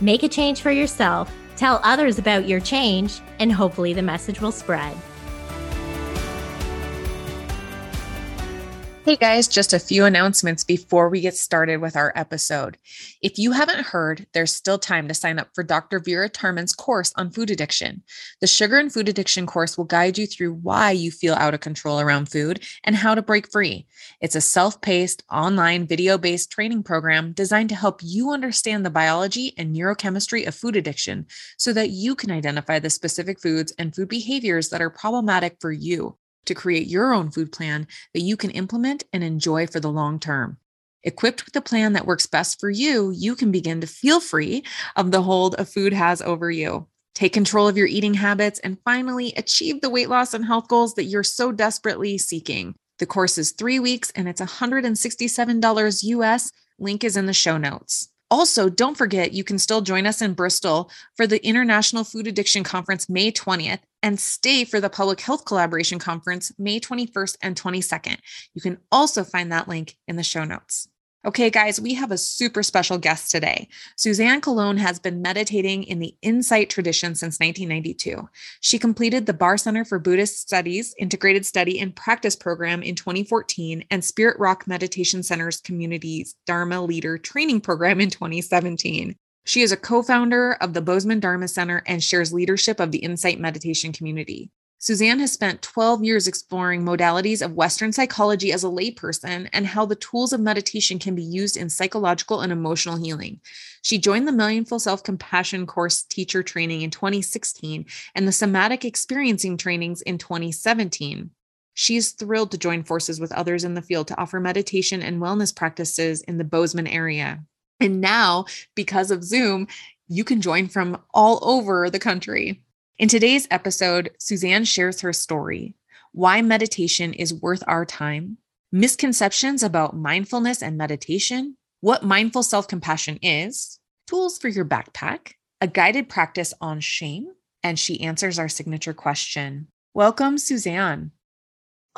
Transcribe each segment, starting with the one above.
make a change for yourself, tell others about your change, and hopefully the message will spread. Hey guys, just a few announcements before we get started with our episode. If you haven't heard, there's still time to sign up for Dr. Vera Tarman's course on food addiction. The Sugar and Food Addiction course will guide you through why you feel out of control around food and how to break free. It's a self paced, online, video based training program designed to help you understand the biology and neurochemistry of food addiction so that you can identify the specific foods and food behaviors that are problematic for you to create your own food plan that you can implement and enjoy for the long term. Equipped with a plan that works best for you, you can begin to feel free of the hold a food has over you. Take control of your eating habits and finally achieve the weight loss and health goals that you're so desperately seeking. The course is three weeks and it's $167 US. Link is in the show notes. Also, don't forget you can still join us in Bristol for the International Food Addiction Conference May 20th and stay for the Public Health Collaboration Conference May 21st and 22nd. You can also find that link in the show notes. Okay, guys, we have a super special guest today. Suzanne Cologne has been meditating in the Insight tradition since 1992. She completed the Barre Center for Buddhist Studies Integrated Study and Practice program in 2014 and Spirit Rock Meditation Center's Community's Dharma Leader Training Program in 2017. She is a co founder of the Bozeman Dharma Center and shares leadership of the Insight Meditation community. Suzanne has spent 12 years exploring modalities of Western psychology as a layperson and how the tools of meditation can be used in psychological and emotional healing. She joined the Mindful Self Compassion course teacher training in 2016 and the Somatic Experiencing trainings in 2017. She is thrilled to join forces with others in the field to offer meditation and wellness practices in the Bozeman area. And now, because of Zoom, you can join from all over the country. In today's episode, Suzanne shares her story why meditation is worth our time, misconceptions about mindfulness and meditation, what mindful self compassion is, tools for your backpack, a guided practice on shame, and she answers our signature question. Welcome, Suzanne.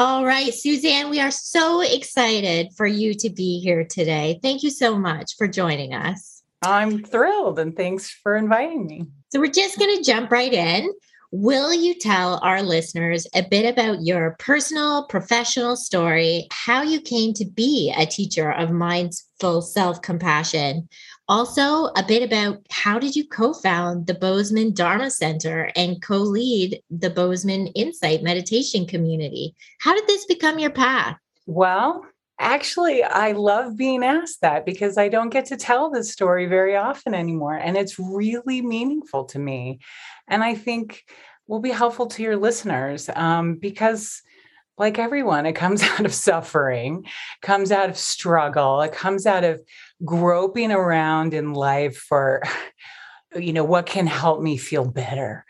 All right, Suzanne, we are so excited for you to be here today. Thank you so much for joining us. I'm thrilled and thanks for inviting me. So we're just going to jump right in. Will you tell our listeners a bit about your personal, professional story, how you came to be a teacher of mindful self compassion? Also, a bit about how did you co found the Bozeman Dharma Center and co lead the Bozeman Insight Meditation Community? How did this become your path? Well, Actually, I love being asked that because I don't get to tell this story very often anymore. And it's really meaningful to me. And I think will be helpful to your listeners um, because, like everyone, it comes out of suffering, comes out of struggle, it comes out of groping around in life for, you know, what can help me feel better,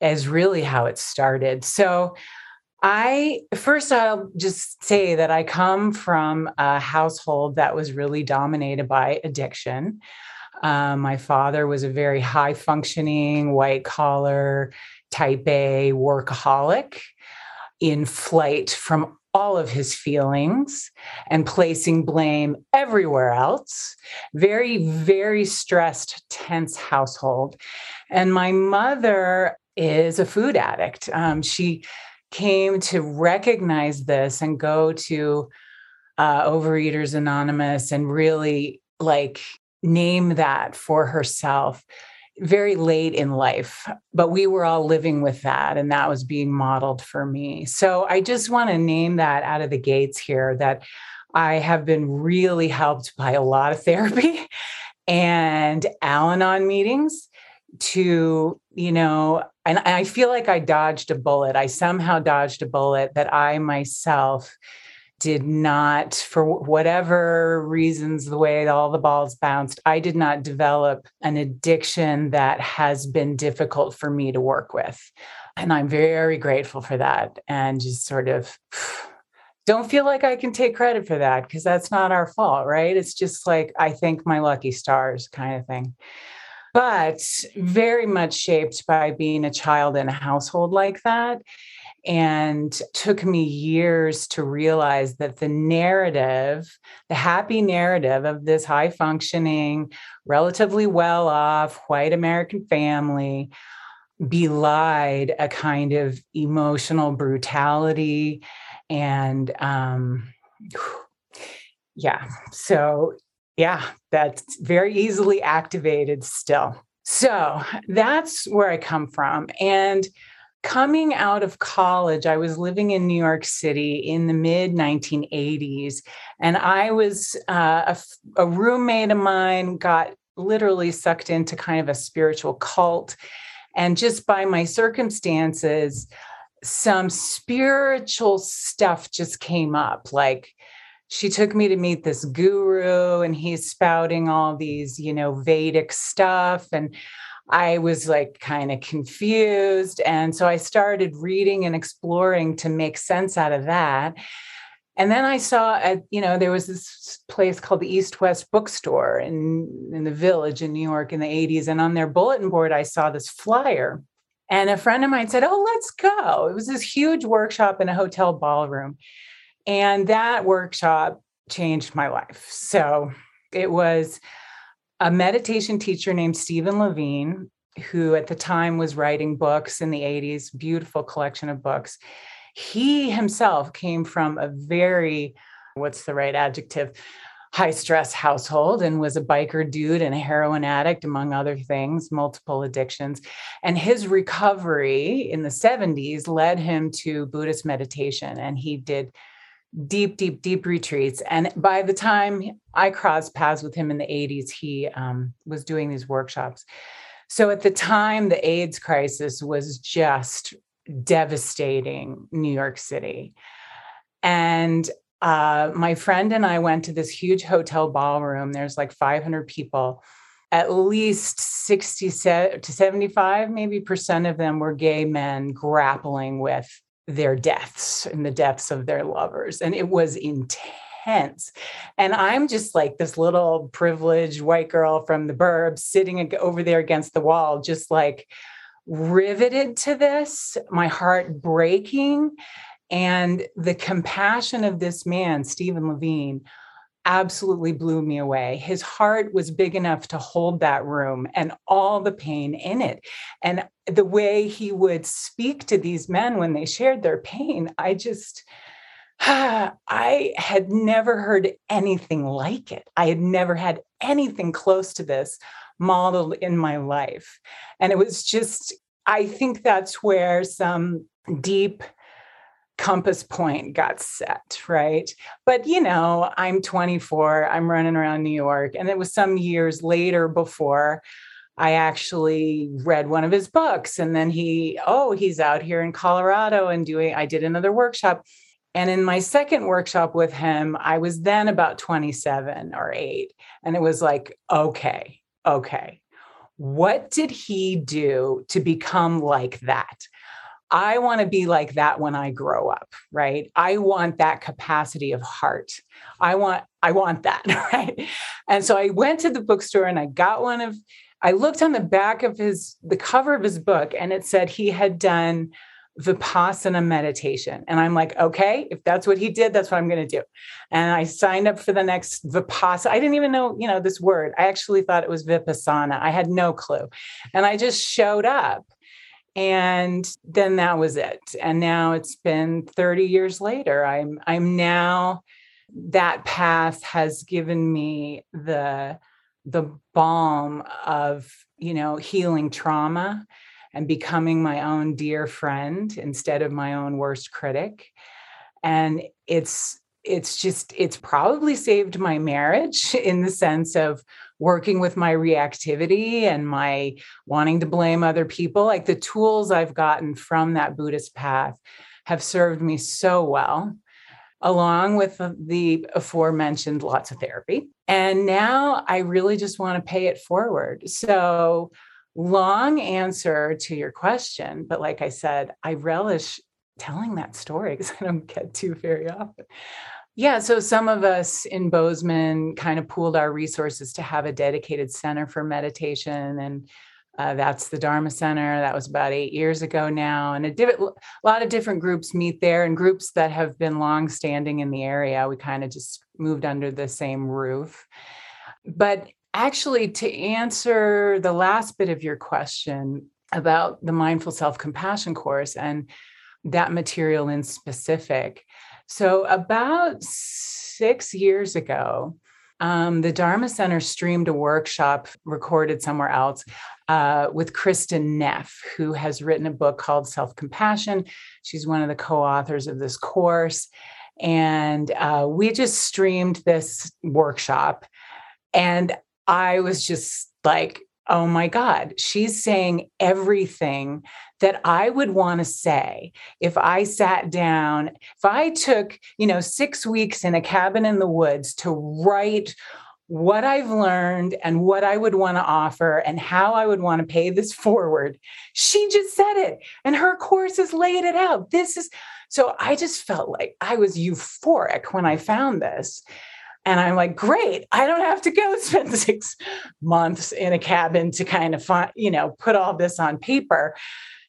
is really how it started. So, I first, I'll just say that I come from a household that was really dominated by addiction. Um, my father was a very high functioning, white collar, type A workaholic in flight from all of his feelings and placing blame everywhere else. Very, very stressed, tense household. And my mother is a food addict. Um, she came to recognize this and go to uh, Overeaters Anonymous and really like name that for herself very late in life, but we were all living with that, and that was being modeled for me. So I just want to name that out of the gates here that I have been really helped by a lot of therapy and Al Anon meetings to, you know, and I feel like I dodged a bullet. I somehow dodged a bullet that I myself did not, for whatever reasons, the way all the balls bounced, I did not develop an addiction that has been difficult for me to work with. And I'm very grateful for that. And just sort of don't feel like I can take credit for that because that's not our fault, right? It's just like I thank my lucky stars kind of thing. But very much shaped by being a child in a household like that and took me years to realize that the narrative the happy narrative of this high functioning relatively well off white american family belied a kind of emotional brutality and um yeah so yeah that's very easily activated still. So that's where i come from and coming out of college, I was living in New York City in the mid 1980s, and I was uh, a, a roommate of mine got literally sucked into kind of a spiritual cult. And just by my circumstances, some spiritual stuff just came up. Like she took me to meet this guru, and he's spouting all these, you know, Vedic stuff. And I was like kind of confused. And so I started reading and exploring to make sense out of that. And then I saw, at, you know, there was this place called the East West Bookstore in, in the village in New York in the 80s. And on their bulletin board, I saw this flyer. And a friend of mine said, Oh, let's go. It was this huge workshop in a hotel ballroom. And that workshop changed my life. So it was a meditation teacher named Stephen Levine, who at the time was writing books in the 80s, beautiful collection of books. He himself came from a very, what's the right adjective? High stress household and was a biker dude and a heroin addict, among other things, multiple addictions. And his recovery in the 70s led him to Buddhist meditation. And he did deep, deep, deep retreats. And by the time I crossed paths with him in the 80s, he um, was doing these workshops. So at the time, the AIDS crisis was just devastating New York City. And uh, my friend and I went to this huge hotel ballroom. There's like 500 people. At least 60 to 75, maybe percent of them were gay men grappling with their deaths and the deaths of their lovers. And it was intense. And I'm just like this little privileged white girl from the burbs sitting over there against the wall, just like riveted to this, my heart breaking. And the compassion of this man, Stephen Levine, absolutely blew me away. His heart was big enough to hold that room and all the pain in it. And the way he would speak to these men when they shared their pain, I just, I had never heard anything like it. I had never had anything close to this modeled in my life. And it was just, I think that's where some deep compass point got set, right? But you know, I'm 24, I'm running around New York, and it was some years later before I actually read one of his books. And then he, oh, he's out here in Colorado and doing, I did another workshop. And in my second workshop with him, I was then about 27 or eight. And it was like, okay, okay. What did he do to become like that? I want to be like that when I grow up, right? I want that capacity of heart. I want I want that, right? And so I went to the bookstore and I got one of I looked on the back of his the cover of his book and it said he had done vipassana meditation and i'm like okay if that's what he did that's what i'm going to do and i signed up for the next vipassana i didn't even know you know this word i actually thought it was vipassana i had no clue and i just showed up and then that was it. And now it's been 30 years later. I'm i'm now that path has given me the the balm of you know healing trauma and becoming my own dear friend instead of my own worst critic. And it's it's just it's probably saved my marriage in the sense of working with my reactivity and my wanting to blame other people. Like the tools I've gotten from that Buddhist path have served me so well. along with the aforementioned lots of therapy. And now I really just want to pay it forward. So, long answer to your question. But like I said, I relish telling that story because I don't get to very often. Yeah, so some of us in Bozeman kind of pooled our resources to have a dedicated center for meditation and uh, that's the Dharma Center. That was about eight years ago now, and a, div- a lot of different groups meet there, and groups that have been long standing in the area. We kind of just moved under the same roof. But actually, to answer the last bit of your question about the Mindful Self Compassion course and that material in specific, so about six years ago, um, the Dharma Center streamed a workshop recorded somewhere else uh, with Kristin Neff, who has written a book called Self Compassion. She's one of the co authors of this course. And uh, we just streamed this workshop. And I was just like, oh my God, she's saying everything that I would want to say if I sat down, if I took, you know, six weeks in a cabin in the woods to write what I've learned and what I would want to offer and how I would want to pay this forward. She just said it, and her course has laid it out. This is so I just felt like I was euphoric when I found this. And I'm like, great, I don't have to go spend six months in a cabin to kind of find, you know, put all this on paper.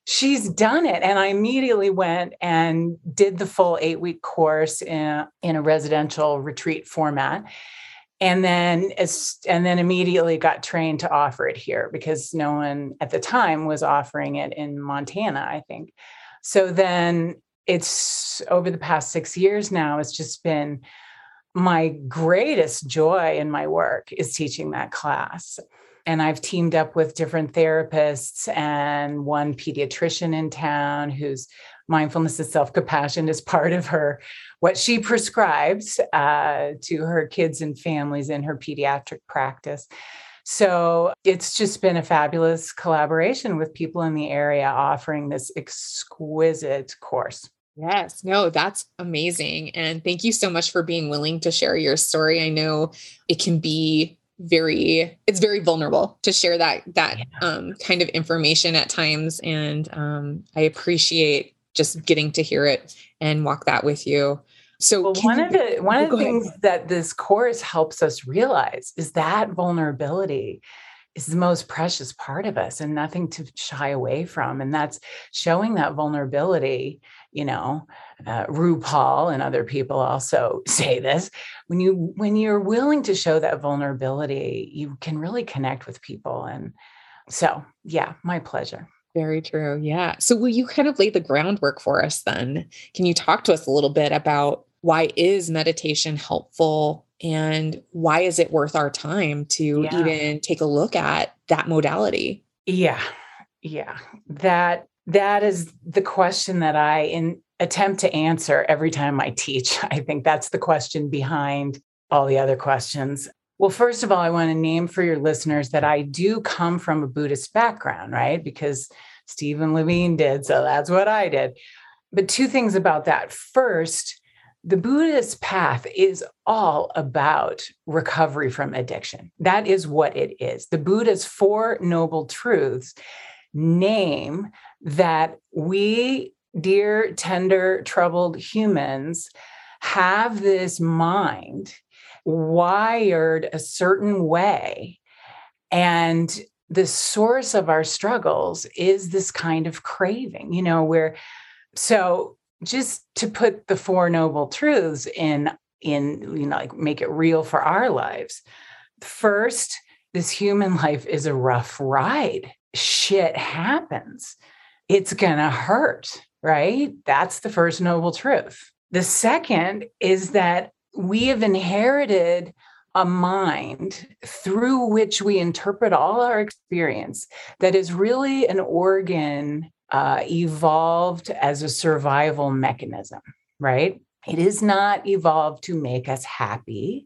She's done it. And I immediately went and did the full eight week course in, in a residential retreat format and then and then immediately got trained to offer it here because no one at the time was offering it in Montana, I think. So then it's over the past 6 years now it's just been my greatest joy in my work is teaching that class. And I've teamed up with different therapists and one pediatrician in town whose mindfulness and self compassion is part of her, what she prescribes uh, to her kids and families in her pediatric practice. So it's just been a fabulous collaboration with people in the area offering this exquisite course. Yes, no, that's amazing. And thank you so much for being willing to share your story. I know it can be very it's very vulnerable to share that that yeah. um, kind of information at times and um, i appreciate just getting to hear it and walk that with you. So well, one you, of the one of the things ahead. that this course helps us realize is that vulnerability is the most precious part of us and nothing to shy away from. And that's showing that vulnerability. You know, uh, RuPaul and other people also say this. When you when you're willing to show that vulnerability, you can really connect with people. And so, yeah, my pleasure. Very true. Yeah. So will you kind of lay the groundwork for us then? Can you talk to us a little bit about why is meditation helpful and why is it worth our time to yeah. even take a look at that modality? Yeah. Yeah. That that is the question that I in attempt to answer every time I teach. I think that's the question behind all the other questions. Well, first of all, I want to name for your listeners that I do come from a Buddhist background, right? Because Stephen Levine did. So that's what I did. But two things about that. First, the Buddhist path is all about recovery from addiction. That is what it is. The Buddha's Four Noble Truths name that we, dear, tender, troubled humans, have this mind wired a certain way. And the source of our struggles is this kind of craving, you know, where so just to put the four noble truths in in you know like make it real for our lives. First this human life is a rough ride. Shit happens. It's gonna hurt right? That's the first noble truth. The second is that we have inherited a mind through which we interpret all our experience that is really an organ uh, evolved as a survival mechanism, right? It is not evolved to make us happy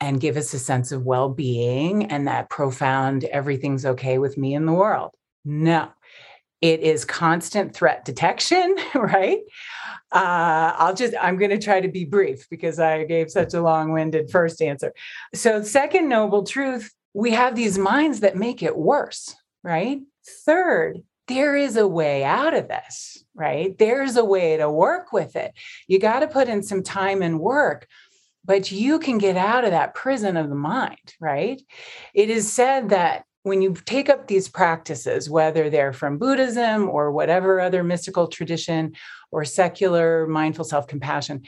and give us a sense of well being and that profound everything's okay with me in the world. No, it is constant threat detection, right? uh, I'll just, I'm going to try to be brief because I gave such a long winded first answer. So, second noble truth, we have these minds that make it worse, right? Third, there is a way out of this, right? There's a way to work with it. You got to put in some time and work, but you can get out of that prison of the mind, right? It is said that when you take up these practices, whether they're from Buddhism or whatever other mystical tradition or secular mindful self compassion,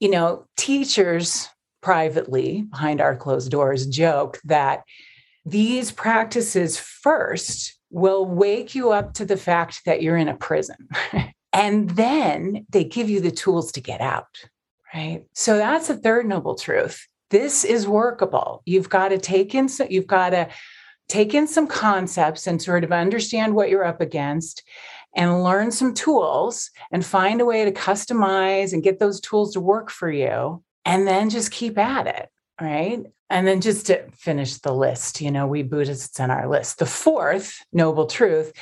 you know, teachers privately behind our closed doors joke that these practices first will wake you up to the fact that you're in a prison. and then they give you the tools to get out, right? So that's the third noble truth. This is workable. You've got to take in, so you've got to take in some concepts and sort of understand what you're up against and learn some tools and find a way to customize and get those tools to work for you and then just keep at it right and then just to finish the list you know we buddhists on our list. The fourth noble truth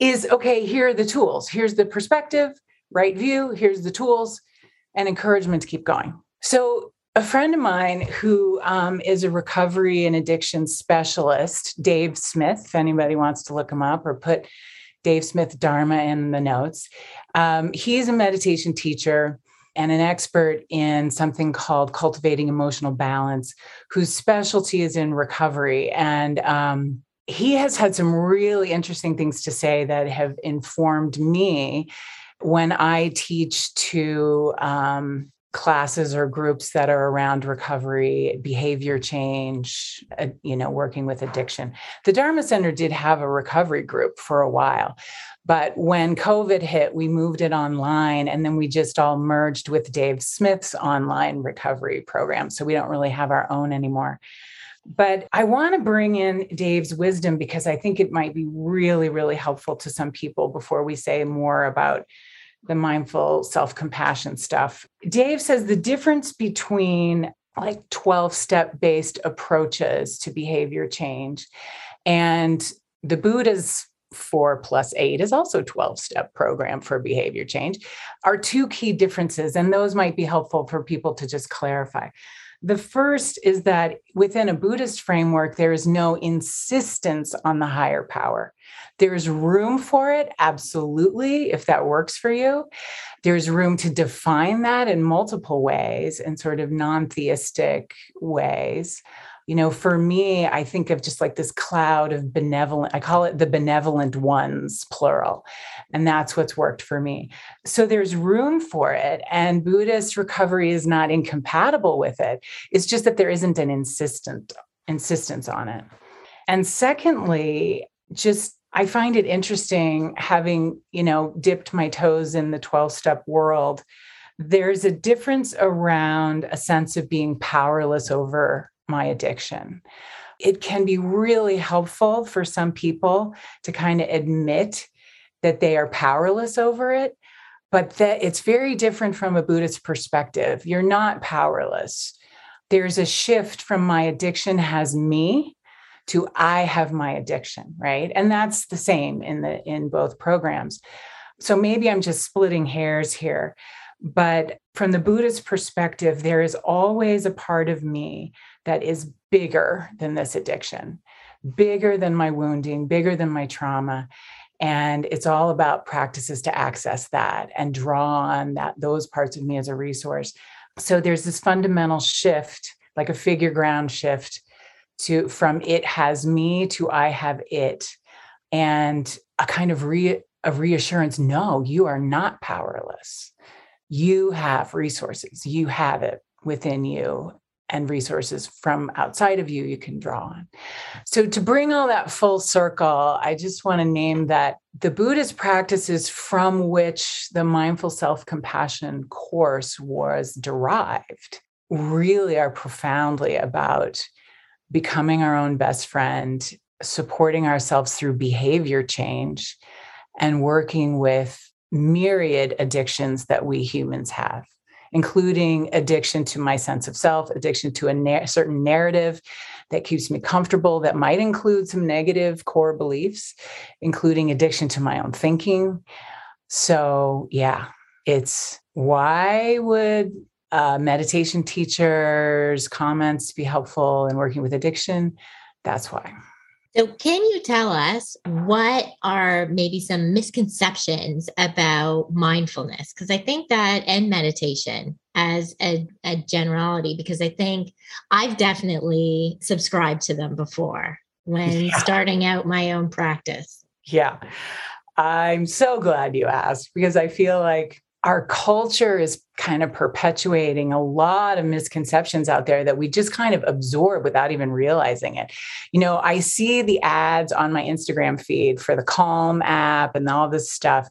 is okay here are the tools. Here's the perspective right view here's the tools and encouragement to keep going. So a friend of mine who um, is a recovery and addiction specialist, Dave Smith, if anybody wants to look him up or put Dave Smith Dharma in the notes, um, he's a meditation teacher and an expert in something called cultivating emotional balance, whose specialty is in recovery. And um, he has had some really interesting things to say that have informed me when I teach to um, classes or groups that are around recovery behavior change uh, you know working with addiction the dharma center did have a recovery group for a while but when covid hit we moved it online and then we just all merged with dave smith's online recovery program so we don't really have our own anymore but I want to bring in Dave's wisdom because I think it might be really, really helpful to some people before we say more about the mindful self compassion stuff. Dave says the difference between like 12 step based approaches to behavior change and the Buddha's four plus eight is also 12 step program for behavior change are two key differences and those might be helpful for people to just clarify the first is that within a Buddhist framework, there is no insistence on the higher power. There's room for it, absolutely, if that works for you. There's room to define that in multiple ways, in sort of non theistic ways you know, for me, I think of just like this cloud of benevolent, I call it the benevolent ones, plural. And that's what's worked for me. So there's room for it. And Buddhist recovery is not incompatible with it. It's just that there isn't an insistent insistence on it. And secondly, just I find it interesting having, you know, dipped my toes in the 12 step world. There's a difference around a sense of being powerless over my addiction. It can be really helpful for some people to kind of admit that they are powerless over it, but that it's very different from a Buddhist perspective. You're not powerless. There's a shift from my addiction has me to I have my addiction, right? And that's the same in the in both programs. So maybe I'm just splitting hairs here, but from the Buddhist perspective, there is always a part of me that is bigger than this addiction, bigger than my wounding, bigger than my trauma. And it's all about practices to access that and draw on that those parts of me as a resource. So there's this fundamental shift, like a figure ground shift to from it has me to I have it. And a kind of re, a reassurance, no, you are not powerless. You have resources. You have it within you and resources from outside of you you can draw on. So, to bring all that full circle, I just want to name that the Buddhist practices from which the mindful self compassion course was derived really are profoundly about becoming our own best friend, supporting ourselves through behavior change, and working with myriad addictions that we humans have including addiction to my sense of self, addiction to a na- certain narrative that keeps me comfortable, that might include some negative core beliefs, including addiction to my own thinking. So, yeah, it's why would uh, meditation teachers' comments be helpful in working with addiction? That's why. So, can you tell us what are maybe some misconceptions about mindfulness? Because I think that and meditation as a, a, generality, because I think I've definitely subscribed to them before when yeah. starting out my own practice. Yeah. I'm so glad you asked because I feel like our culture is kind of perpetuating a lot of misconceptions out there that we just kind of absorb without even realizing it. You know, I see the ads on my Instagram feed for the Calm app and all this stuff.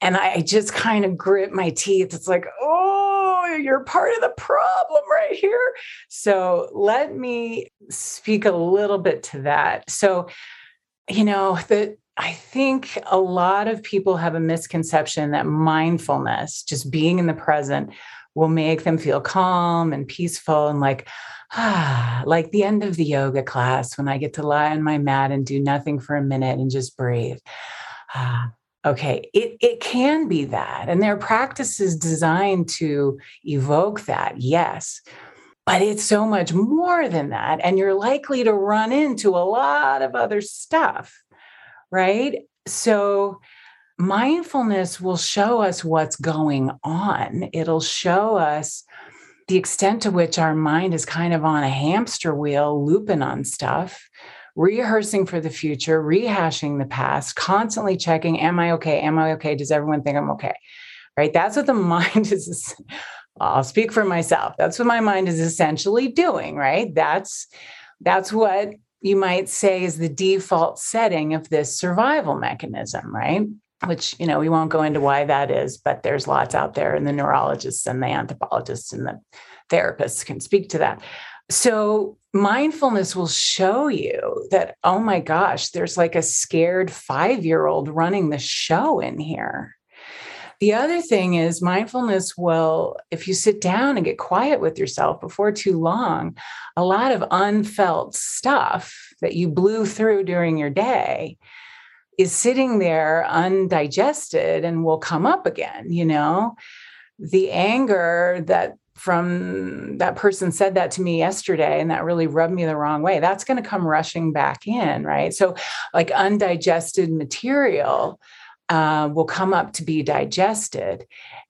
And I just kind of grit my teeth. It's like, oh, you're part of the problem right here. So let me speak a little bit to that. So, you know, the I think a lot of people have a misconception that mindfulness, just being in the present, will make them feel calm and peaceful and like, ah, like the end of the yoga class when I get to lie on my mat and do nothing for a minute and just breathe. Ah, okay, it, it can be that. And there are practices designed to evoke that, yes. But it's so much more than that. And you're likely to run into a lot of other stuff right? So, mindfulness will show us what's going on. It'll show us the extent to which our mind is kind of on a hamster wheel, looping on stuff, rehearsing for the future, rehashing the past, constantly checking, Am I okay? Am I okay? Does everyone think I'm okay? Right? That's what the mind is. I'll speak for myself. That's what my mind is essentially doing, right? That's that's what you might say is the default setting of this survival mechanism, right? Which, you know, we won't go into why that is, but there's lots out there, and the neurologists and the anthropologists and the therapists can speak to that. So, mindfulness will show you that, oh my gosh, there's like a scared five year old running the show in here. The other thing is, mindfulness will, if you sit down and get quiet with yourself before too long, a lot of unfelt stuff that you blew through during your day is sitting there undigested and will come up again, you know? The anger that from that person said that to me yesterday and that really rubbed me the wrong way that's going to come rushing back in right so like undigested material uh, will come up to be digested.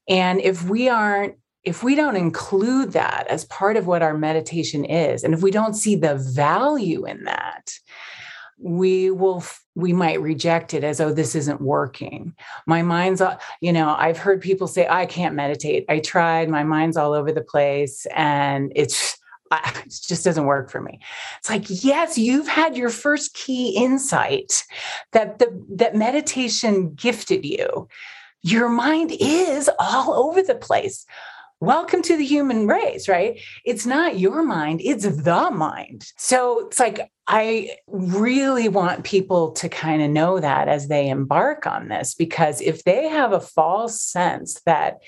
And if we aren't, if we don't include that as part of what our meditation is, and if we don't see the value in that, we will we might reject it as oh this isn't working my mind's all. you know i've heard people say i can't meditate i tried my mind's all over the place and it's it just doesn't work for me. It's like, yes, you've had your first key insight that the that meditation gifted you. Your mind is all over the place. Welcome to the human race, right? It's not your mind, it's the mind. So it's like, I really want people to kind of know that as they embark on this, because if they have a false sense that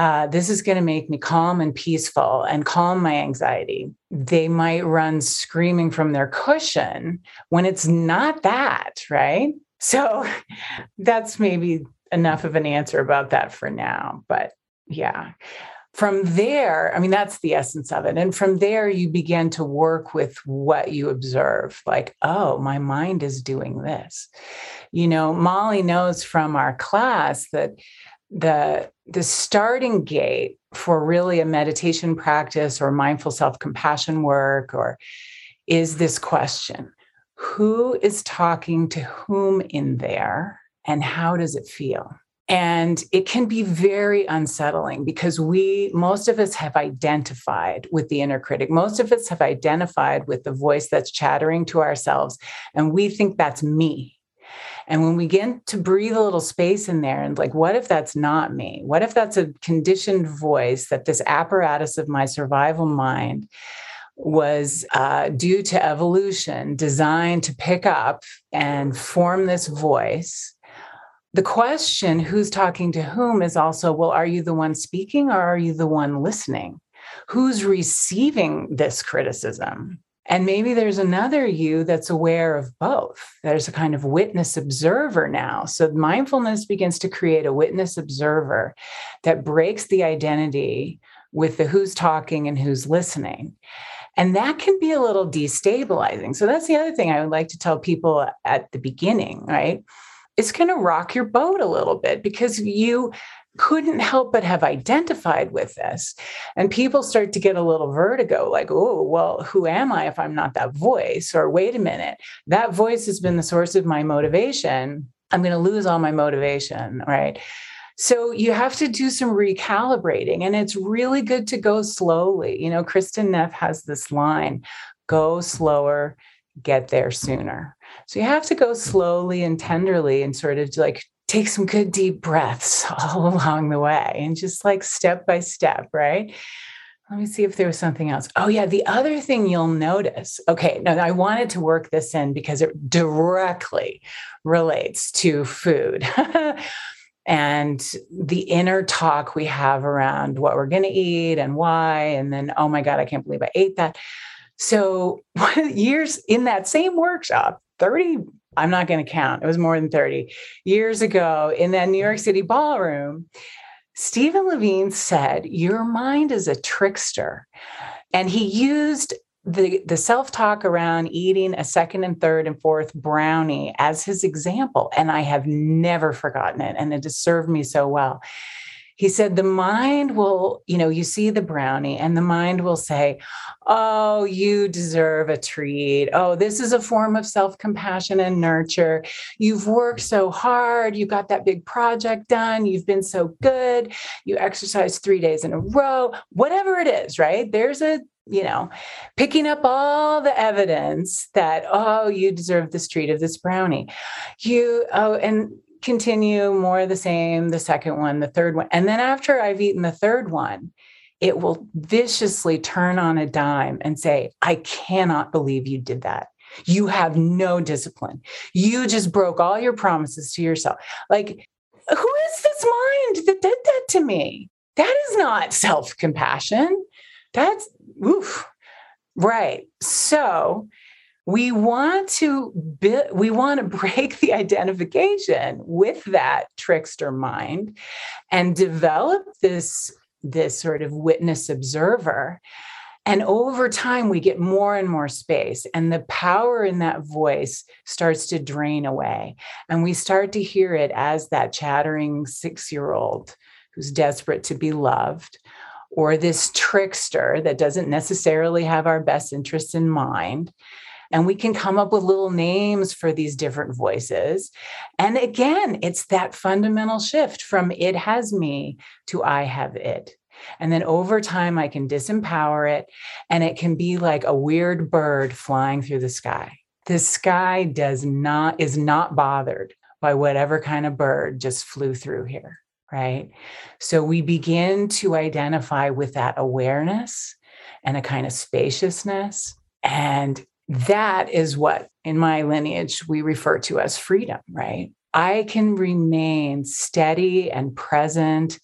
uh, this is going to make me calm and peaceful and calm my anxiety. They might run screaming from their cushion when it's not that, right? So that's maybe enough of an answer about that for now. But yeah. From there, I mean, that's the essence of it. And from there, you begin to work with what you observe like, oh, my mind is doing this. You know, Molly knows from our class that the the starting gate for really a meditation practice or mindful self-compassion work or is this question who is talking to whom in there and how does it feel and it can be very unsettling because we, most of us have identified with the inner critic. Most of us have identified with the voice that's chattering to ourselves. And we think that's me. And when we get to breathe a little space in there and like, what if that's not me? What if that's a conditioned voice that this apparatus of my survival mind was uh, due to evolution designed to pick up and form this voice? The question, who's talking to whom, is also well, are you the one speaking or are you the one listening? Who's receiving this criticism? And maybe there's another you that's aware of both. There's a kind of witness observer now. So mindfulness begins to create a witness observer that breaks the identity with the who's talking and who's listening. And that can be a little destabilizing. So that's the other thing I would like to tell people at the beginning, right? It's going to rock your boat a little bit because you couldn't help but have identified with this. And people start to get a little vertigo like, oh, well, who am I if I'm not that voice? Or wait a minute, that voice has been the source of my motivation. I'm going to lose all my motivation, right? So you have to do some recalibrating, and it's really good to go slowly. You know, Kristin Neff has this line go slower, get there sooner. So you have to go slowly and tenderly and sort of like take some good deep breaths all along the way and just like step by step, right? Let me see if there was something else. Oh, yeah. The other thing you'll notice. Okay. Now, I wanted to work this in because it directly relates to food and the inner talk we have around what we're going to eat and why. And then, oh my God, I can't believe I ate that. So, years in that same workshop, 30 I'm not going to count. It was more than 30 years ago in that New York City ballroom. Stephen Levine said, Your mind is a trickster. And he used the, the self talk around eating a second and third and fourth brownie as his example. And I have never forgotten it. And it has served me so well he said the mind will you know you see the brownie and the mind will say oh you deserve a treat. Oh this is a form of self-compassion and nurture. You've worked so hard. You got that big project done. You've been so good. You exercised 3 days in a row. Whatever it is right? There's a you know picking up all the evidence that oh you deserve this treat of this brownie. You oh and continue more the same, the second one, the third one. And then after I've eaten the third one, it will viciously turn on a dime and say, I cannot believe you did that. You have no discipline. You just broke all your promises to yourself. Like, who is this mind that did that to me? That is not self compassion. That's, oof. Right. So we want to bi- we want to break the identification with that trickster mind and develop this this sort of witness observer. And over time we get more and more space and the power in that voice starts to drain away. And we start to hear it as that chattering 6-year-old who's desperate to be loved or this trickster that doesn't necessarily have our best interests in mind and we can come up with little names for these different voices. And again, it's that fundamental shift from it has me to I have it. And then over time, I can disempower it, and it can be like a weird bird flying through the sky. The sky does not, is not bothered by whatever kind of bird just flew through here, right? So we begin to identify with that awareness and a kind of spaciousness. And that is what in my lineage we refer to as freedom, right? I can remain steady and present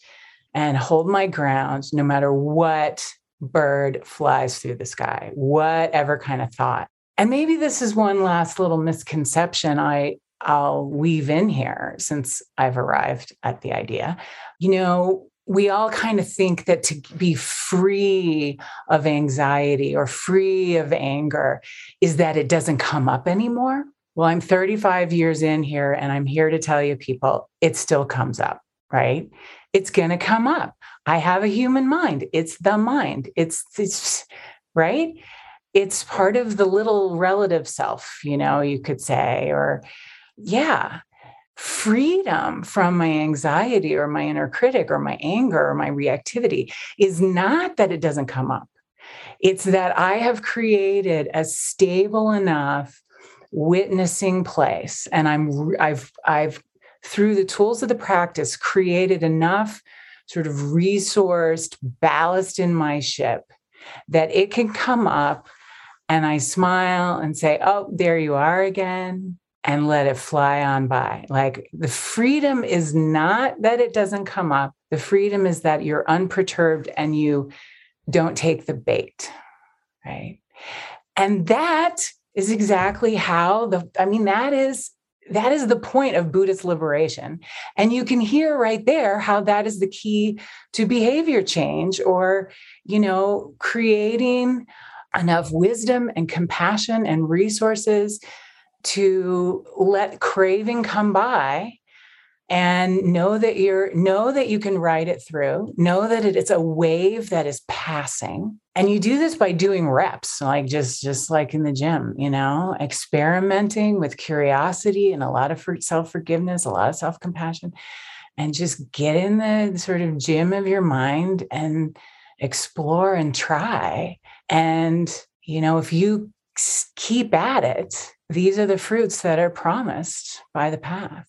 and hold my ground no matter what bird flies through the sky, whatever kind of thought. And maybe this is one last little misconception I I'll weave in here since I've arrived at the idea. You know, we all kind of think that to be free of anxiety or free of anger is that it doesn't come up anymore. Well, I'm 35 years in here and I'm here to tell you, people, it still comes up, right? It's going to come up. I have a human mind. It's the mind. It's, it's right. It's part of the little relative self, you know, you could say, or yeah freedom from my anxiety or my inner critic or my anger or my reactivity is not that it doesn't come up. It's that I have created a stable enough witnessing place and I'm I've I've through the tools of the practice created enough sort of resourced ballast in my ship that it can come up and I smile and say, "Oh, there you are again." And let it fly on by. Like the freedom is not that it doesn't come up, the freedom is that you're unperturbed and you don't take the bait, right? And that is exactly how the, I mean, that is that is the point of Buddhist liberation. And you can hear right there how that is the key to behavior change or, you know, creating enough wisdom and compassion and resources to let craving come by and know that you're know that you can ride it through know that it's a wave that is passing. And you do this by doing reps like just just like in the gym you know experimenting with curiosity and a lot of self-forgiveness a lot of self-compassion and just get in the sort of gym of your mind and explore and try. And you know if you keep at it these are the fruits that are promised by the path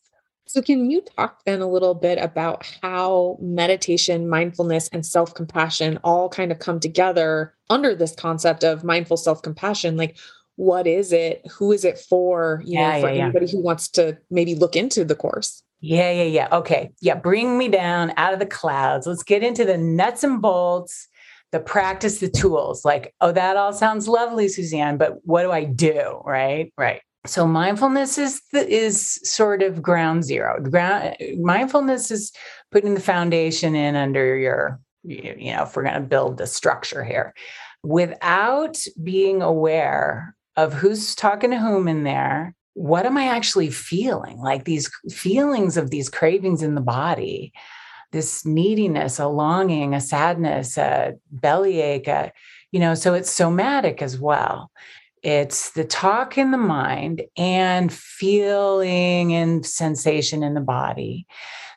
so, can you talk then a little bit about how meditation, mindfulness, and self compassion all kind of come together under this concept of mindful self compassion? Like, what is it? Who is it for? You yeah, know, for yeah, anybody yeah. who wants to maybe look into the course. Yeah, yeah, yeah. Okay. Yeah. Bring me down out of the clouds. Let's get into the nuts and bolts, the practice, the tools. Like, oh, that all sounds lovely, Suzanne, but what do I do? Right. Right so mindfulness is the, is sort of ground zero ground mindfulness is putting the foundation in under your you know if we're going to build the structure here without being aware of who's talking to whom in there what am i actually feeling like these feelings of these cravings in the body this neediness a longing a sadness a bellyache a, you know so it's somatic as well it's the talk in the mind and feeling and sensation in the body.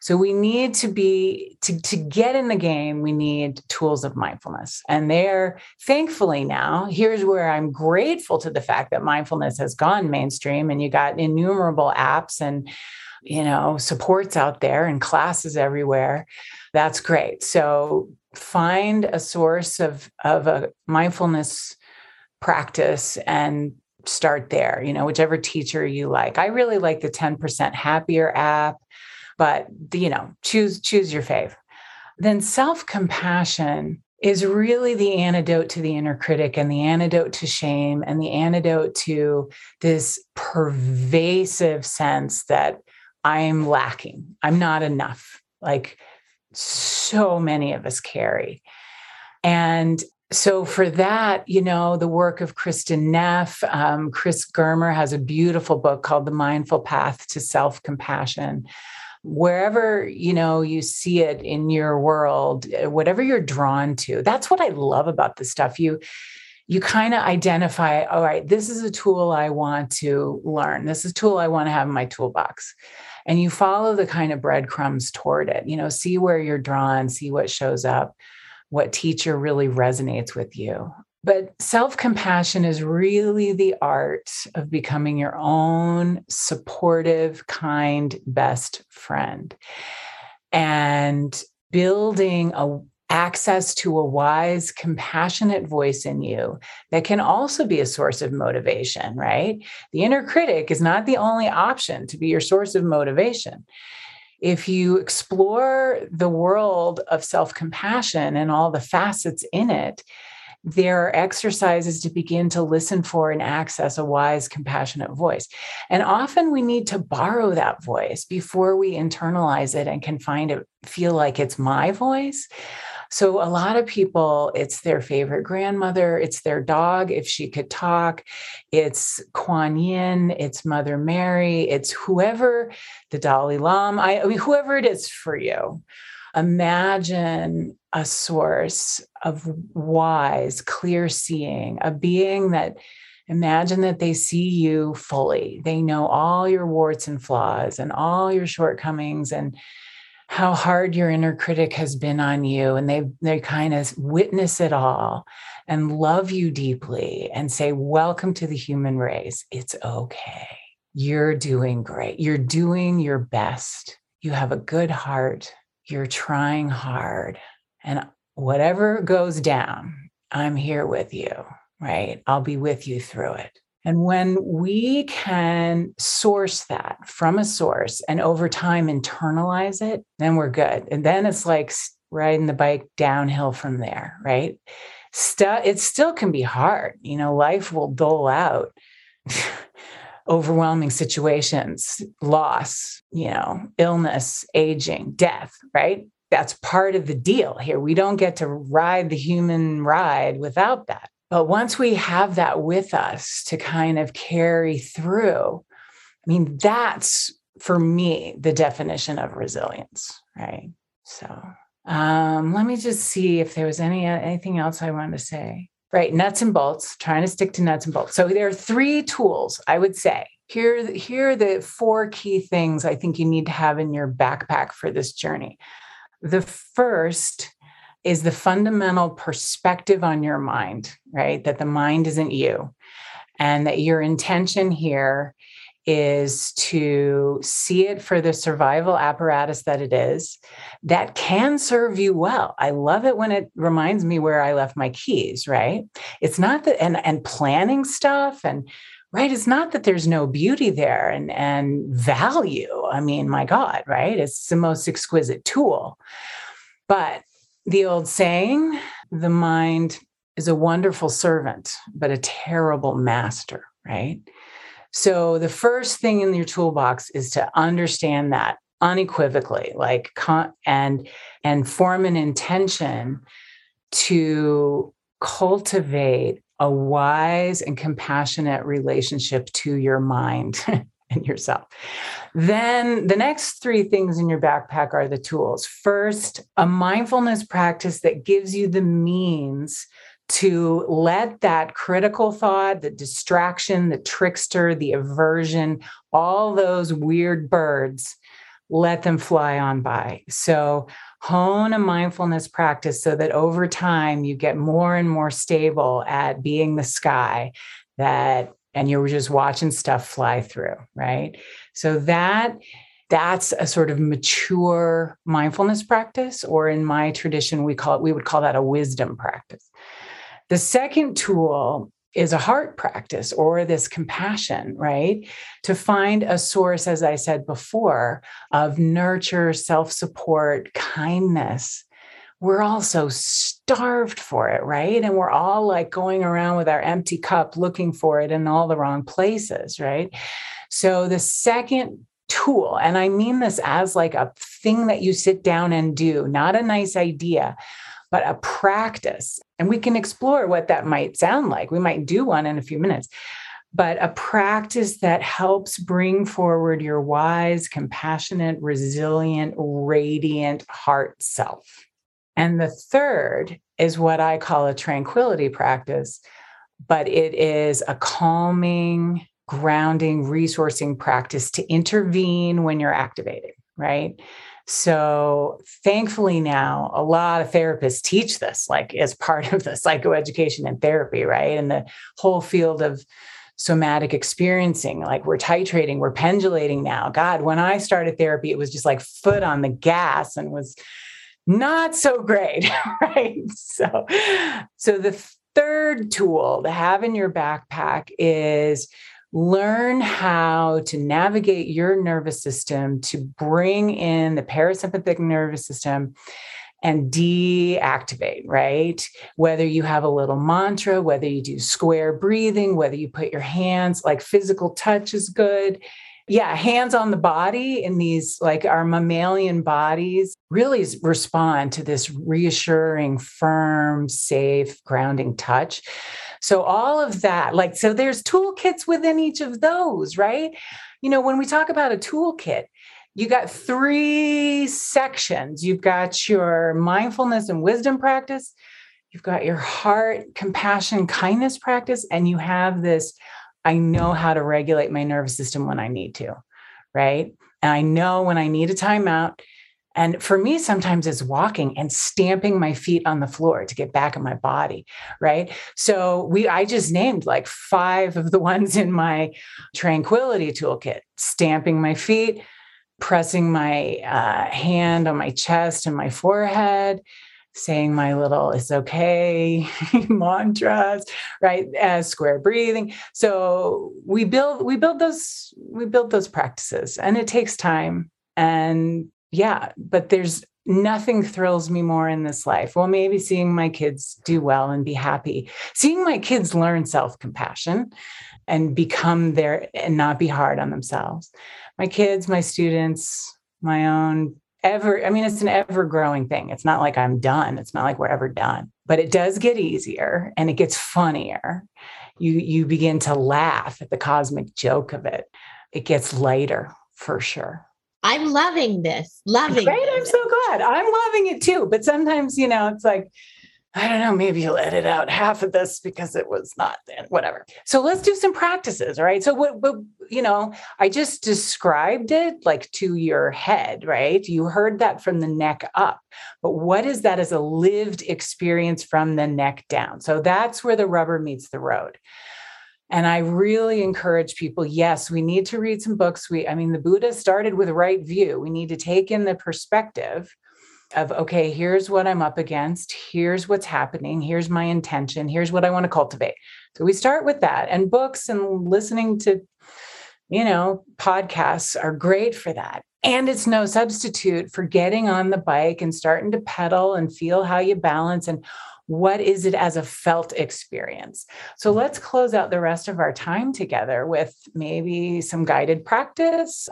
So we need to be to, to get in the game, we need tools of mindfulness. And they're thankfully now, here's where I'm grateful to the fact that mindfulness has gone mainstream and you got innumerable apps and you know supports out there and classes everywhere. That's great. So find a source of of a mindfulness practice and start there, you know, whichever teacher you like. I really like the 10% happier app, but you know, choose choose your fave. Then self-compassion is really the antidote to the inner critic and the antidote to shame and the antidote to this pervasive sense that I'm lacking. I'm not enough. Like so many of us carry. And so for that, you know, the work of Kristin Neff, um, Chris Germer has a beautiful book called The Mindful Path to Self-Compassion. Wherever you know you see it in your world, eh, whatever you're drawn to, that's what I love about this stuff. You you kind of identify, all right, this is a tool I want to learn. This is a tool I want to have in my toolbox. And you follow the kind of breadcrumbs toward it. You know, see where you're drawn, see what shows up what teacher really resonates with you. But self compassion is really the art of becoming your own supportive, kind, best friend and building a access to a wise, compassionate voice in you that can also be a source of motivation, right? The inner critic is not the only option to be your source of motivation if you explore the world of self compassion and all the facets in it, there are exercises to begin to listen for and access a wise, compassionate voice. And often we need to borrow that voice before we internalize it and can find it, feel like it's my voice. So, a lot of people, it's their favorite grandmother, it's their dog, if she could talk, it's Kuan Yin, it's Mother Mary, it's whoever, the Dalai Lama, I, I mean, whoever it is for you. Imagine a source of wise, clear seeing, a being that imagine that they see you fully. They know all your warts and flaws and all your shortcomings and how hard your inner critic has been on you and they they kind of witness it all and love you deeply and say welcome to the human race. It's okay. You're doing great. You're doing your best. You have a good heart. You're trying hard and whatever goes down i'm here with you right i'll be with you through it and when we can source that from a source and over time internalize it, then we're good. And then it's like riding the bike downhill from there, right? It still can be hard. You know, life will dole out overwhelming situations, loss, you know, illness, aging, death, right? That's part of the deal here. We don't get to ride the human ride without that. But once we have that with us to kind of carry through, I mean, that's for me the definition of resilience, right? So um, let me just see if there was any anything else I wanted to say. Right, nuts and bolts, trying to stick to nuts and bolts. So there are three tools I would say. Here, here are the four key things I think you need to have in your backpack for this journey. The first is the fundamental perspective on your mind, right? That the mind isn't you, and that your intention here is to see it for the survival apparatus that it is that can serve you well. I love it when it reminds me where I left my keys, right? It's not that and and planning stuff and right it's not that there's no beauty there and and value. I mean, my god, right? It's the most exquisite tool. But the old saying, the mind is a wonderful servant, but a terrible master, right? So the first thing in your toolbox is to understand that unequivocally, like and and form an intention to cultivate a wise and compassionate relationship to your mind and yourself. Then the next three things in your backpack are the tools. First, a mindfulness practice that gives you the means to let that critical thought, the distraction, the trickster, the aversion, all those weird birds, let them fly on by. So, hone a mindfulness practice so that over time you get more and more stable at being the sky that and you're just watching stuff fly through, right? So that that's a sort of mature mindfulness practice or in my tradition we call it we would call that a wisdom practice the second tool is a heart practice or this compassion, right? To find a source, as I said before, of nurture, self support, kindness. We're all so starved for it, right? And we're all like going around with our empty cup looking for it in all the wrong places, right? So the second tool, and I mean this as like a thing that you sit down and do, not a nice idea, but a practice. And we can explore what that might sound like. We might do one in a few minutes, but a practice that helps bring forward your wise, compassionate, resilient, radiant heart self. And the third is what I call a tranquility practice, but it is a calming, grounding, resourcing practice to intervene when you're activated, right? So thankfully now a lot of therapists teach this like as part of the psychoeducation and therapy, right? And the whole field of somatic experiencing like we're titrating we're pendulating now god when i started therapy it was just like foot on the gas and was not so great right so so the third tool to have in your backpack is learn how to navigate your nervous system to bring in the parasympathetic nervous system and deactivate, right? Whether you have a little mantra, whether you do square breathing, whether you put your hands, like physical touch is good. Yeah, hands on the body in these, like our mammalian bodies, really respond to this reassuring, firm, safe, grounding touch. So all of that, like, so there's toolkits within each of those, right? You know, when we talk about a toolkit, you got three sections. You've got your mindfulness and wisdom practice, you've got your heart, compassion, kindness practice, and you have this I know how to regulate my nervous system when I need to, right? And I know when I need a timeout and for me, sometimes it's walking and stamping my feet on the floor to get back in my body. Right. So we, I just named like five of the ones in my tranquility toolkit stamping my feet, pressing my uh, hand on my chest and my forehead, saying my little it's okay mantras right as square breathing so we build we build those we build those practices and it takes time and yeah, but there's nothing thrills me more in this life. Well, maybe seeing my kids do well and be happy, seeing my kids learn self compassion and become there and not be hard on themselves. My kids, my students, my own ever, I mean, it's an ever growing thing. It's not like I'm done. It's not like we're ever done, but it does get easier and it gets funnier. You, you begin to laugh at the cosmic joke of it. It gets lighter for sure. I'm loving this. Loving. Great. I'm so glad. I'm loving it too. But sometimes, you know, it's like, I don't know, maybe you'll edit out half of this because it was not then, whatever. So let's do some practices. right? So what, what you know, I just described it like to your head, right? You heard that from the neck up. But what is that as a lived experience from the neck down? So that's where the rubber meets the road. And I really encourage people yes, we need to read some books. We, I mean, the Buddha started with right view. We need to take in the perspective of, okay, here's what I'm up against. Here's what's happening. Here's my intention. Here's what I want to cultivate. So we start with that. And books and listening to, you know, podcasts are great for that. And it's no substitute for getting on the bike and starting to pedal and feel how you balance and what is it as a felt experience? So let's close out the rest of our time together with maybe some guided practice.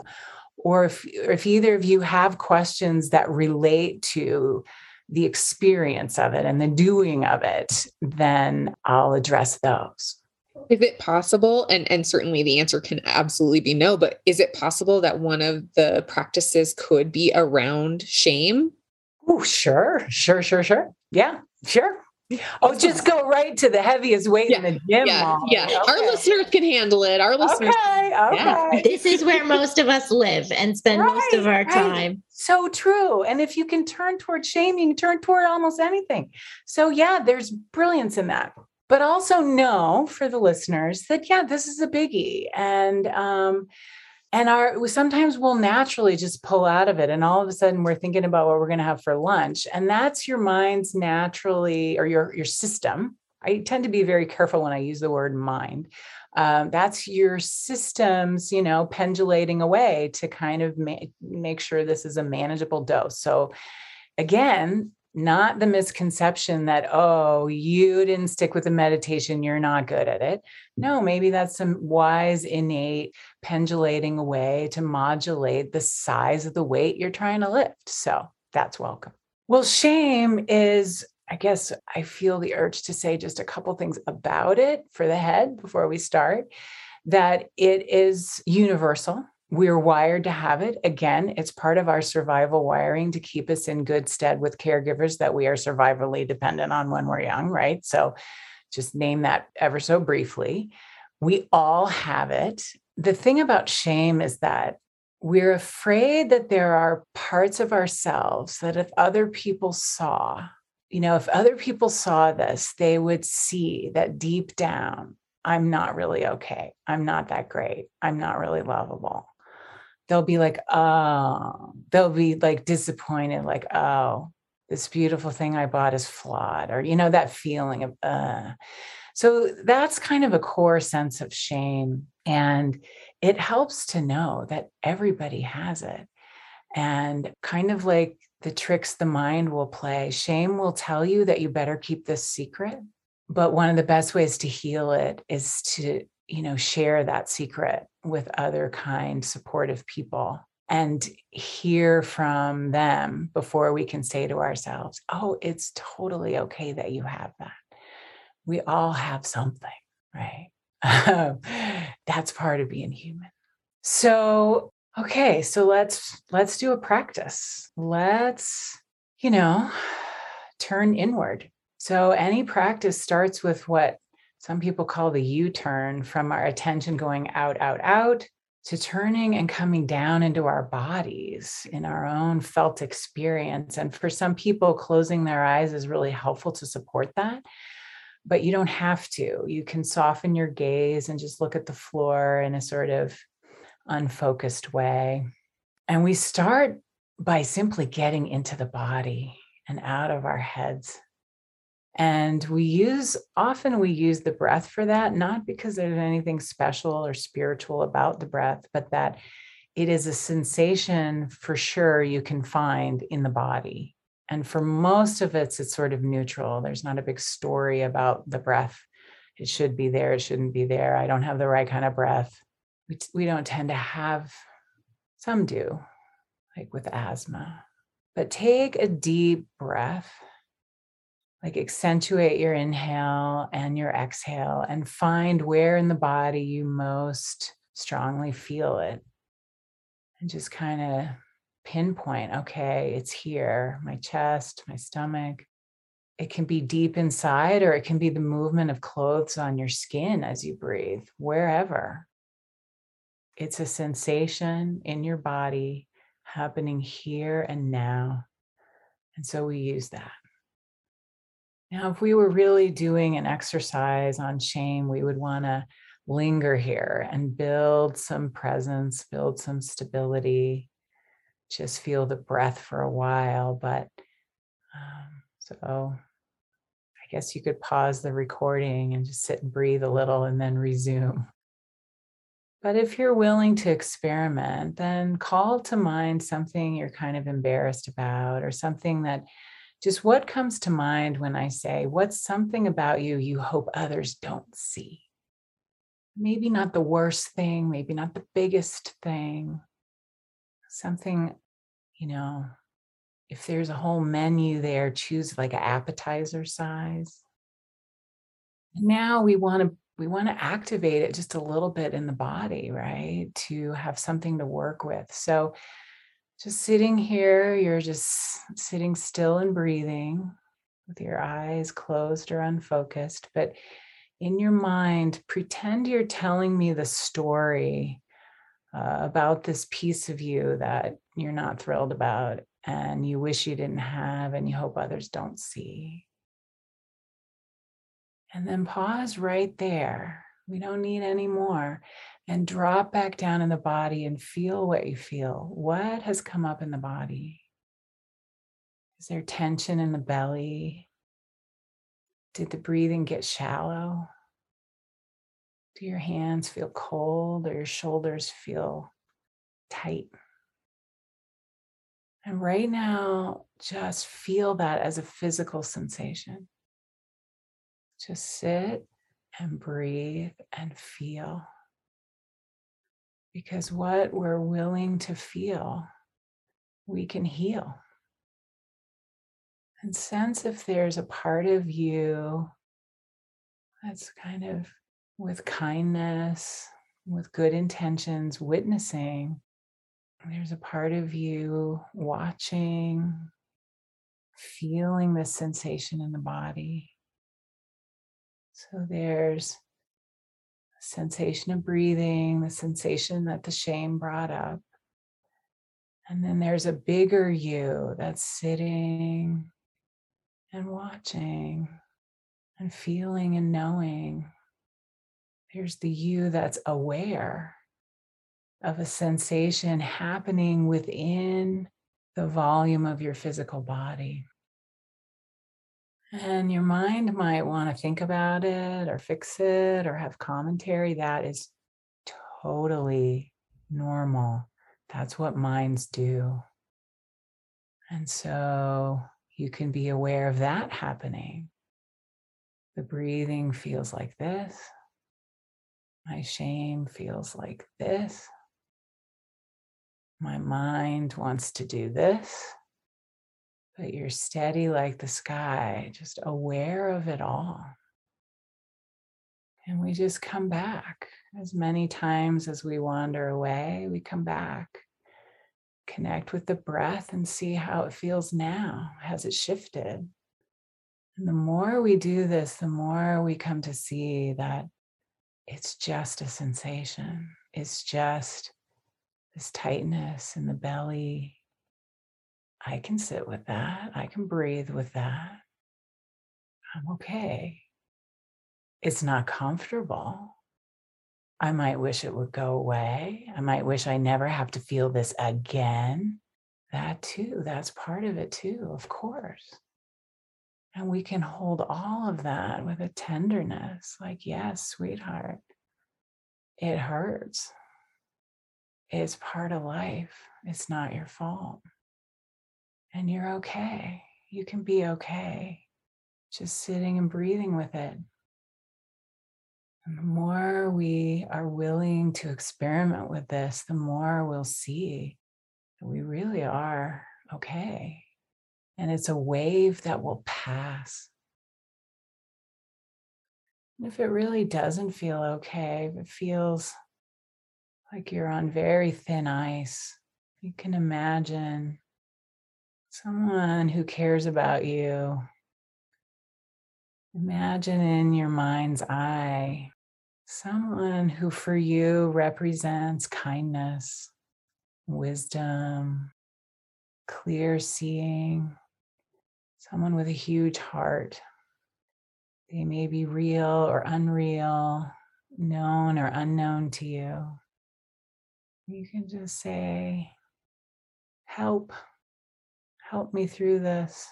Or if, if either of you have questions that relate to the experience of it and the doing of it, then I'll address those. Is it possible, and, and certainly the answer can absolutely be no, but is it possible that one of the practices could be around shame? Oh, sure, sure, sure, sure. Yeah, sure. Oh, just go right to the heaviest weight yeah. in the gym. Yeah, mom. yeah. Okay. Our listeners can handle it. Our listeners. Okay, okay. Yeah. This is where most of us live and spend right, most of our right. time. So true. And if you can turn toward shame, you can turn toward almost anything. So yeah, there's brilliance in that. But also know for the listeners that yeah, this is a biggie, and um, and our sometimes we'll naturally just pull out of it and all of a sudden we're thinking about what we're going to have for lunch and that's your mind's naturally or your your system. I tend to be very careful when i use the word mind. Um, that's your systems you know pendulating away to kind of ma- make sure this is a manageable dose. So again not the misconception that, oh, you didn't stick with the meditation, you're not good at it. No, maybe that's some wise, innate pendulating away to modulate the size of the weight you're trying to lift. So that's welcome. Well, shame is, I guess, I feel the urge to say just a couple things about it for the head before we start that it is universal we're wired to have it. Again, it's part of our survival wiring to keep us in good stead with caregivers that we are survivally dependent on when we're young, right? So just name that ever so briefly. We all have it. The thing about shame is that we're afraid that there are parts of ourselves that if other people saw, you know, if other people saw this, they would see that deep down, I'm not really okay. I'm not that great. I'm not really lovable they'll be like, oh, they'll be like disappointed, like, oh, this beautiful thing I bought is flawed, or, you know, that feeling of, uh. So that's kind of a core sense of shame. And it helps to know that everybody has it. And kind of like the tricks the mind will play, shame will tell you that you better keep this secret. But one of the best ways to heal it is to you know share that secret with other kind supportive people and hear from them before we can say to ourselves oh it's totally okay that you have that. We all have something right? That's part of being human. So okay so let's let's do a practice. Let's you know turn inward. So any practice starts with what some people call the U turn from our attention going out, out, out to turning and coming down into our bodies in our own felt experience. And for some people, closing their eyes is really helpful to support that. But you don't have to. You can soften your gaze and just look at the floor in a sort of unfocused way. And we start by simply getting into the body and out of our heads and we use, often we use the breath for that, not because there's anything special or spiritual about the breath, but that it is a sensation for sure you can find in the body. And for most of it, it's sort of neutral. There's not a big story about the breath. It should be there, it shouldn't be there. I don't have the right kind of breath. We, we don't tend to have, some do, like with asthma. But take a deep breath, like accentuate your inhale and your exhale, and find where in the body you most strongly feel it. And just kind of pinpoint okay, it's here, my chest, my stomach. It can be deep inside, or it can be the movement of clothes on your skin as you breathe, wherever. It's a sensation in your body happening here and now. And so we use that. Now, if we were really doing an exercise on shame, we would want to linger here and build some presence, build some stability, just feel the breath for a while. But um, so I guess you could pause the recording and just sit and breathe a little and then resume. But if you're willing to experiment, then call to mind something you're kind of embarrassed about or something that just what comes to mind when I say, What's something about you you hope others don't see? Maybe not the worst thing, maybe not the biggest thing, something, you know, if there's a whole menu there, choose like an appetizer size. Now we want to we want to activate it just a little bit in the body, right? To have something to work with. So just sitting here, you're just sitting still and breathing with your eyes closed or unfocused, but in your mind, pretend you're telling me the story uh, about this piece of you that you're not thrilled about and you wish you didn't have and you hope others don't see. And then pause right there. We don't need any more. And drop back down in the body and feel what you feel. What has come up in the body? Is there tension in the belly? Did the breathing get shallow? Do your hands feel cold or your shoulders feel tight? And right now, just feel that as a physical sensation. Just sit and breathe and feel. Because what we're willing to feel, we can heal. And sense if there's a part of you that's kind of with kindness, with good intentions, witnessing. There's a part of you watching, feeling the sensation in the body. So there's sensation of breathing, the sensation that the shame brought up. And then there's a bigger you that's sitting and watching and feeling and knowing. There's the you that's aware of a sensation happening within the volume of your physical body. And your mind might want to think about it or fix it or have commentary. That is totally normal. That's what minds do. And so you can be aware of that happening. The breathing feels like this. My shame feels like this. My mind wants to do this but you're steady like the sky, just aware of it all. And we just come back as many times as we wander away, we come back, connect with the breath and see how it feels now. Has it shifted? And the more we do this, the more we come to see that it's just a sensation. It's just this tightness in the belly, I can sit with that. I can breathe with that. I'm okay. It's not comfortable. I might wish it would go away. I might wish I never have to feel this again. That too, that's part of it too, of course. And we can hold all of that with a tenderness like, yes, sweetheart, it hurts. It's part of life. It's not your fault. And you're okay. You can be okay just sitting and breathing with it. And the more we are willing to experiment with this, the more we'll see that we really are okay. And it's a wave that will pass. And if it really doesn't feel okay, if it feels like you're on very thin ice, you can imagine someone who cares about you. Imagine in your mind's eye someone who for you represents kindness, wisdom, clear seeing, someone with a huge heart. They may be real or unreal, known or unknown to you. You can just say, Help, help me through this.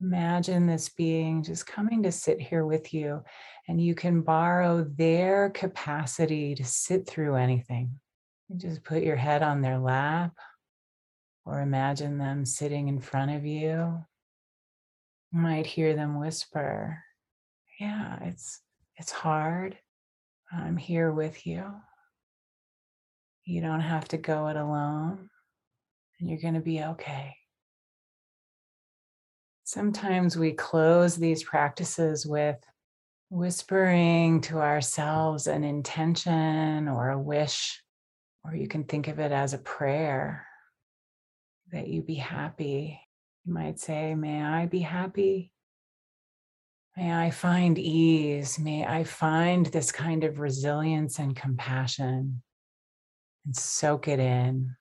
Imagine this being just coming to sit here with you, and you can borrow their capacity to sit through anything. You just put your head on their lap, or imagine them sitting in front of you. You might hear them whisper, Yeah, it's it's hard. I'm here with you. You don't have to go it alone, and you're going to be okay. Sometimes we close these practices with whispering to ourselves an intention or a wish, or you can think of it as a prayer that you be happy. You might say, May I be happy? May I find ease? May I find this kind of resilience and compassion and soak it in?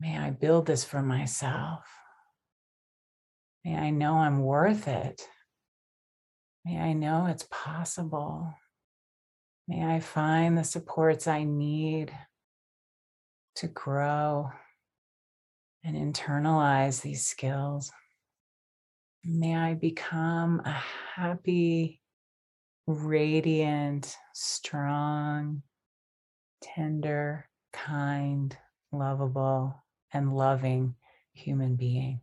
May I build this for myself? May I know I'm worth it. May I know it's possible. May I find the supports I need to grow and internalize these skills. May I become a happy, radiant, strong, tender, kind, lovable, and loving human being.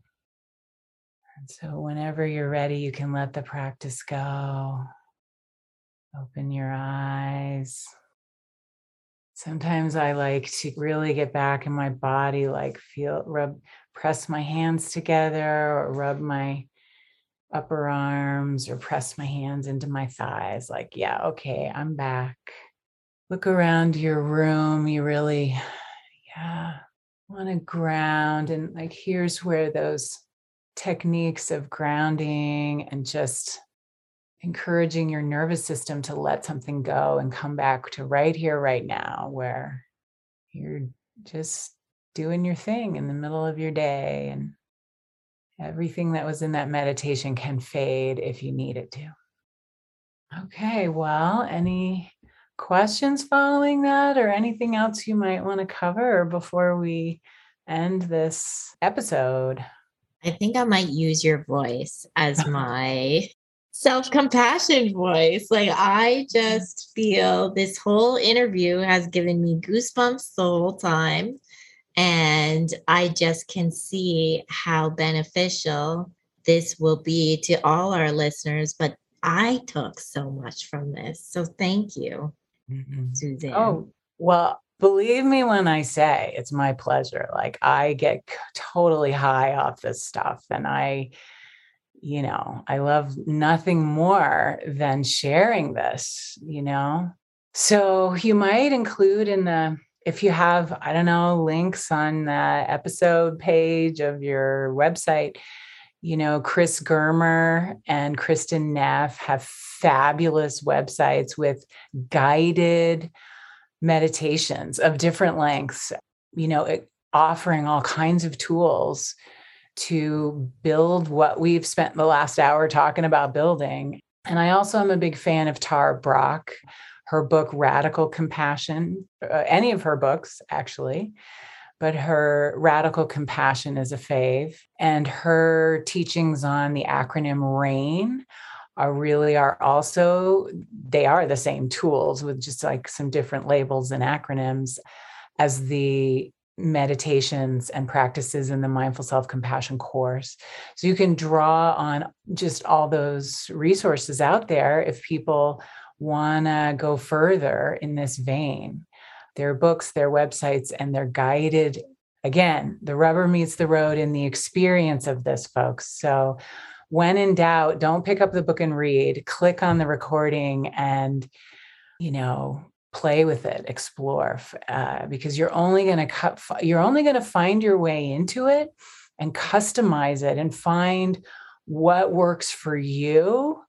And so, whenever you're ready, you can let the practice go. Open your eyes. Sometimes I like to really get back in my body, like feel, rub, press my hands together or rub my upper arms or press my hands into my thighs. Like, yeah, okay, I'm back. Look around your room. You really, yeah, want to ground. And like, here's where those techniques of grounding and just encouraging your nervous system to let something go and come back to right here, right now, where you're just doing your thing in the middle of your day and everything that was in that meditation can fade if you need it to. Okay, well, any questions following that or anything else you might want to cover before we end this episode? I think I might use your voice as my self compassion voice. Like, I just feel this whole interview has given me goosebumps the whole time. And I just can see how beneficial this will be to all our listeners. But I took so much from this. So thank you, mm-hmm. Suzanne. Oh, well, believe me when I say it's my pleasure. Like I get totally high off this stuff and I you know, I love nothing more than sharing this, you know. So you might include in the if you have I don't know links on the episode page of your website, you know, Chris Germer and Kristin Neff have fabulous websites with guided meditations of different lengths, you know, offering all kinds of tools to build what we've spent the last hour talking about building. And I also am a big fan of Tara Brach, her book Radical Compassion, uh, any of her books actually, but her Radical Compassion is a fave. And her teachings on the acronym RAIN are really are also they are the same tools with just like some different labels and acronyms as the meditations and practices in the mindful self-compassion course. So you can draw on just all those resources out there if people want to go further in this vein. Their books their websites and their guided. Again the rubber meets the road in the experience of this folks. So when in doubt, don't pick up the book and read. Click on the recording and, you know, play with it, explore, uh, because you're only going to cut. You're only going to find your way into it and customize it and find what works for you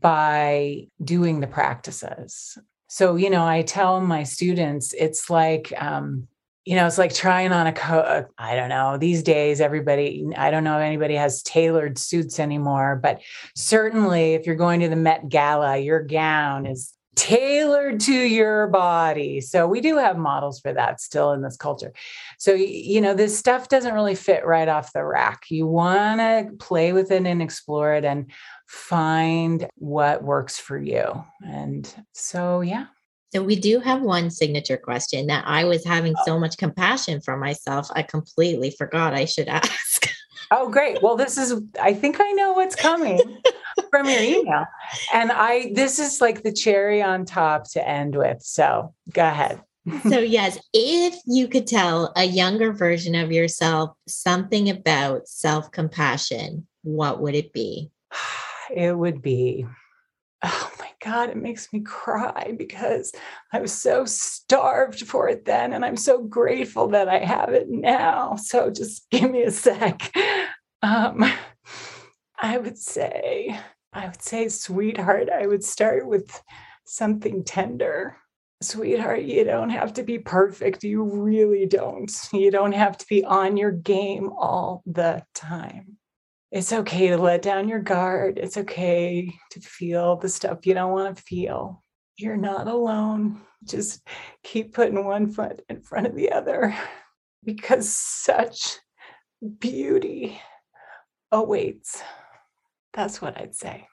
by doing the practices. So, you know, I tell my students, it's like um, you know, it's like trying on a coat. Uh, I don't know. These days, everybody, I don't know if anybody has tailored suits anymore, but certainly if you're going to the Met Gala, your gown is tailored to your body. So we do have models for that still in this culture. So, you know, this stuff doesn't really fit right off the rack. You want to play with it and explore it and find what works for you. And so, yeah, so we do have one signature question that I was having oh. so much compassion for myself, I completely forgot I should ask. Oh, great. Well, this is, I think I know what's coming from your email. And I, this is like the cherry on top to end with. So go ahead. so, yes, if you could tell a younger version of yourself something about self compassion, what would it be? It would be oh God, it makes me cry because I was so starved for it then. And I'm so grateful that I have it now. So just give me a sec. Um, I would say, I would say, sweetheart, I would start with something tender. Sweetheart, you don't have to be perfect. You really don't. You don't have to be on your game all the time it's okay to let down your guard. It's okay to feel the stuff you don't want to feel. You're not alone. Just keep putting one foot in front of the other because such beauty awaits. That's what I'd say.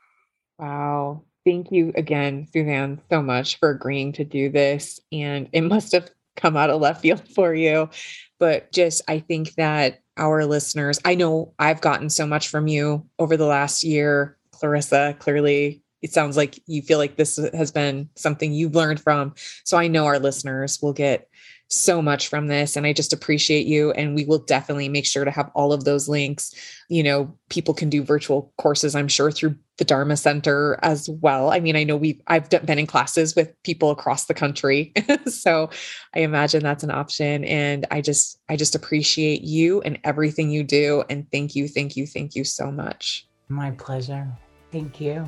Wow. Thank you again, Suzanne, so much for agreeing to do this. And it must have come out of left field for you. But just, I think that our listeners. I know I've gotten so much from you over the last year, Clarissa. Clearly, it sounds like you feel like this has been something you've learned from. So I know our listeners will get so much from this and I just appreciate you and we will definitely make sure to have all of those links. You know, people can do virtual courses I'm sure through the Dharma Center as well. I mean, I know we I've been in classes with people across the country. so I imagine that's an option and I just I just appreciate you and everything you do and thank you, thank you, thank you so much. My pleasure. Thank you.